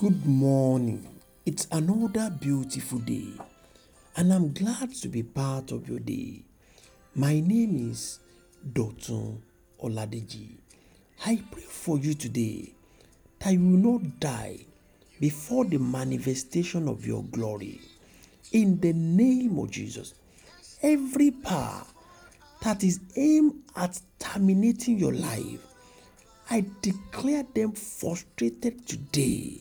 Good morning. It's another beautiful day, and I'm glad to be part of your day. My name is Dotun Oladeji. I pray for you today that you will not die before the manifestation of your glory. In the name of Jesus, every power that is aimed at terminating your life, I declare them frustrated today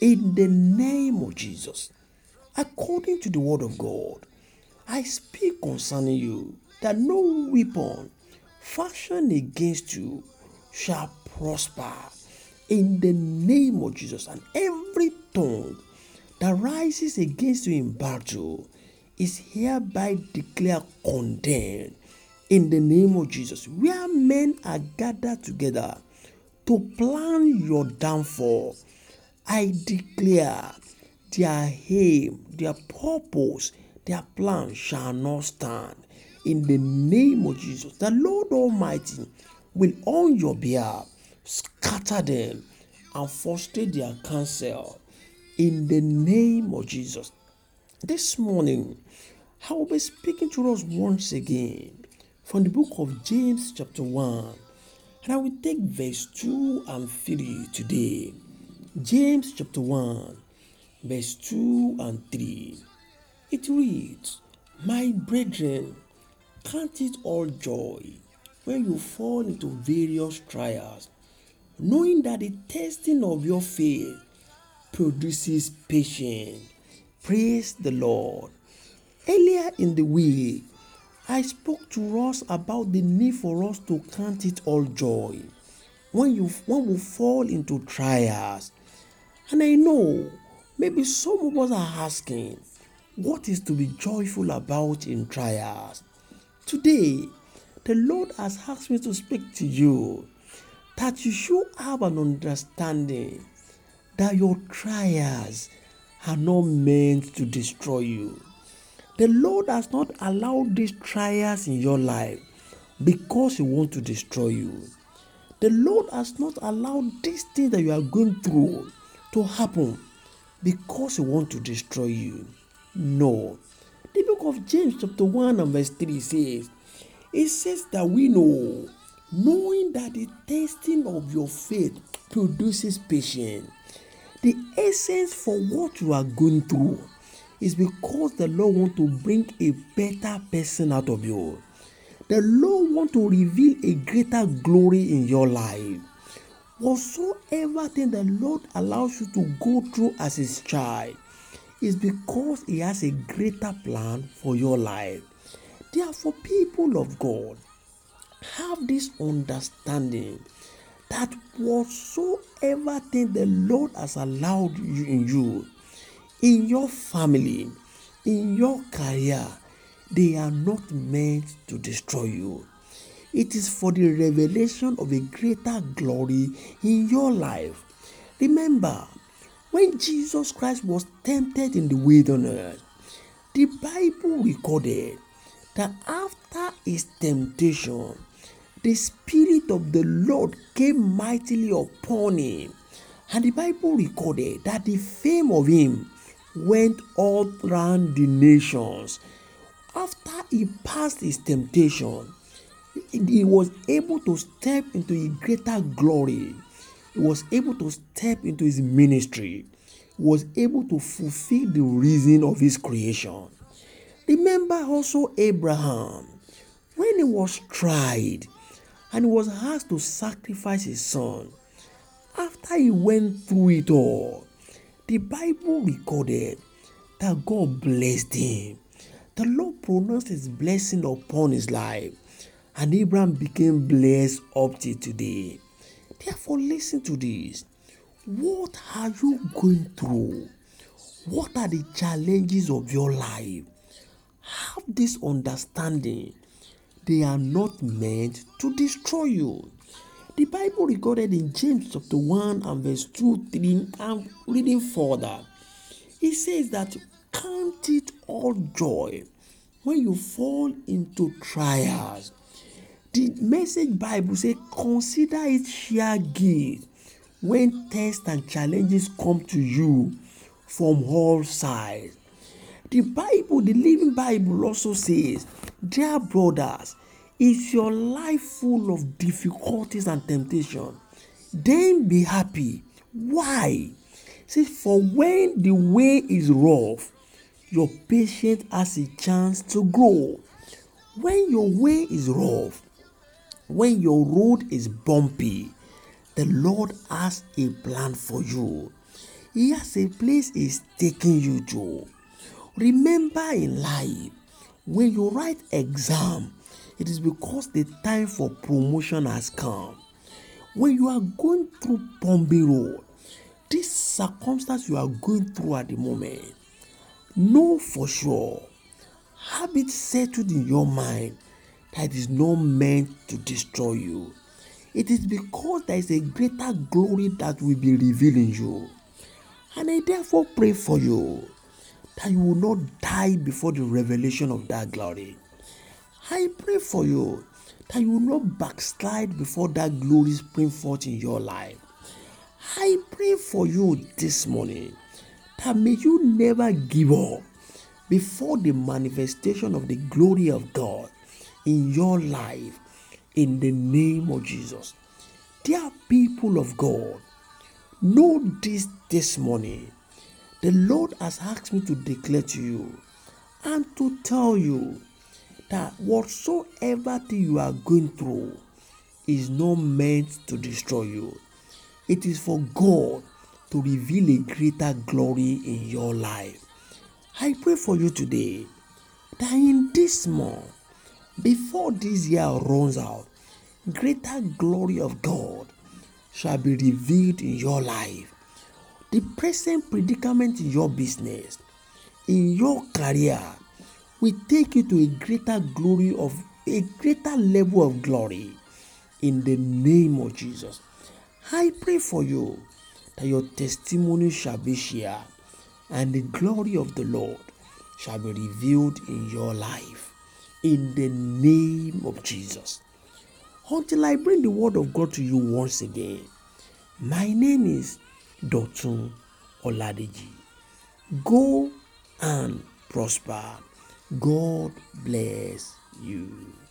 in the name of Jesus. According to the word of God, I speak concerning you that no weapon fashioned against you shall prosper in the name of Jesus. And every tongue that rises against you in battle is hereby declared condemned in the name of Jesus. Where men are gathered together to plan your downfall, I declare their aim, their purpose, their plan shall not stand. In the name of Jesus, the Lord Almighty will on your behalf scatter them and frustrate their counsel. In the name of Jesus. This morning, I will be speaking to us once again from the book of James, chapter 1. And I will take verse 2 and 3 today. James chapter 1, verse 2 and 3. It reads, My brethren, count it all joy when you fall into various trials, knowing that the testing of your faith produces patience. Praise the Lord. Earlier in the week, I spoke to us about the need for us to count it all joy when you when we fall into trials and I know maybe some of us are asking, what is to be joyful about in trials? Today, the Lord has asked me to speak to you that you should have an understanding that your trials are not meant to destroy you. The Lord has not allowed these trials in your life because He wants to destroy you. The Lord has not allowed these things that you are going through to happen because he want to destroy you. No. The book of James chapter 1 and verse 3 says, it says that we know, knowing that the testing of your faith produces patience. The essence for what you are going through is because the Lord want to bring a better person out of you. The Lord want to reveal a greater glory in your life whatsoever thing the Lord allows you to go through as his child is because he has a greater plan for your life. Therefore, people of God, have this understanding that whatsoever thing the Lord has allowed you in you, in your family, in your career, they are not meant to destroy you. It is for the revelation of a greater glory in your life. Remember, when Jesus Christ was tempted in the wilderness, the Bible recorded that after his temptation, the Spirit of the Lord came mightily upon him. And the Bible recorded that the fame of him went all round the nations. After he passed his temptation, he was able to step into a greater glory. He was able to step into his ministry. He was able to fulfill the reason of his creation. Remember also Abraham when he was tried and was asked to sacrifice his son. After he went through it all, the Bible recorded that God blessed him. The Lord pronounced his blessing upon his life and Abraham became blessed up to today. Therefore, listen to this. What are you going through? What are the challenges of your life? Have this understanding. They are not meant to destroy you. The Bible recorded in James chapter 1 and verse 2, 3, and reading further. It says that count it all joy when you fall into trials the message bible says, consider it sheer gift when tests and challenges come to you from all sides. The Bible, the Living Bible, also says, Dear brothers, is your life full of difficulties and temptation? Then be happy. Why? See, for when the way is rough, your patience has a chance to grow. When your way is rough, when your road is bumpy, the Lord has a plan for you. He has a place He's taking you to. Remember in life, when you write exam, it is because the time for promotion has come. When you are going through bumpy road, this circumstance you are going through at the moment, know for sure, have it settled in your mind that is not meant to destroy you. It is because there is a greater glory that will be revealed in you. And I therefore pray for you that you will not die before the revelation of that glory. I pray for you that you will not backslide before that glory spring forth in your life. I pray for you this morning that may you never give up before the manifestation of the glory of God in your life in the name of Jesus. Dear people of God, know this this morning. The Lord has asked me to declare to you and to tell you that whatsoever thing you are going through is not meant to destroy you. It is for God to reveal a greater glory in your life. I pray for you today that in this month, before this year runs out, greater glory of God shall be revealed in your life. The present predicament in your business, in your career, will take you to a greater glory of a greater level of glory in the name of Jesus. I pray for you that your testimony shall be shared and the glory of the Lord shall be revealed in your life in the name of Jesus. Until I bring the word of God to you once again, my name is Dotun Oladeji. Go and prosper. God bless you.